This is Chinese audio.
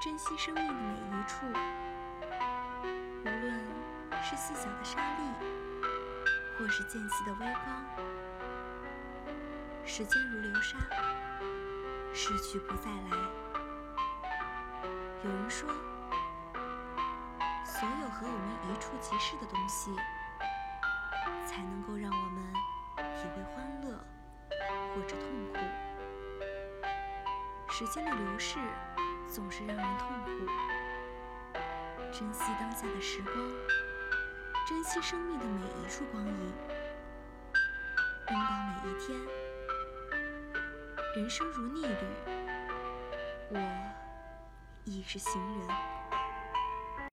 珍惜生命的每一处，无论是细小的沙粒，或是间隙的微光。时间如流沙，逝去不再来。有人说，所有和我们一触即逝的东西，才能够让我们体会欢乐或者痛苦。时间的流逝总是让人痛苦。珍惜当下的时光，珍惜生命的每一处光阴，拥抱每一天。人生如逆旅，我亦是行人。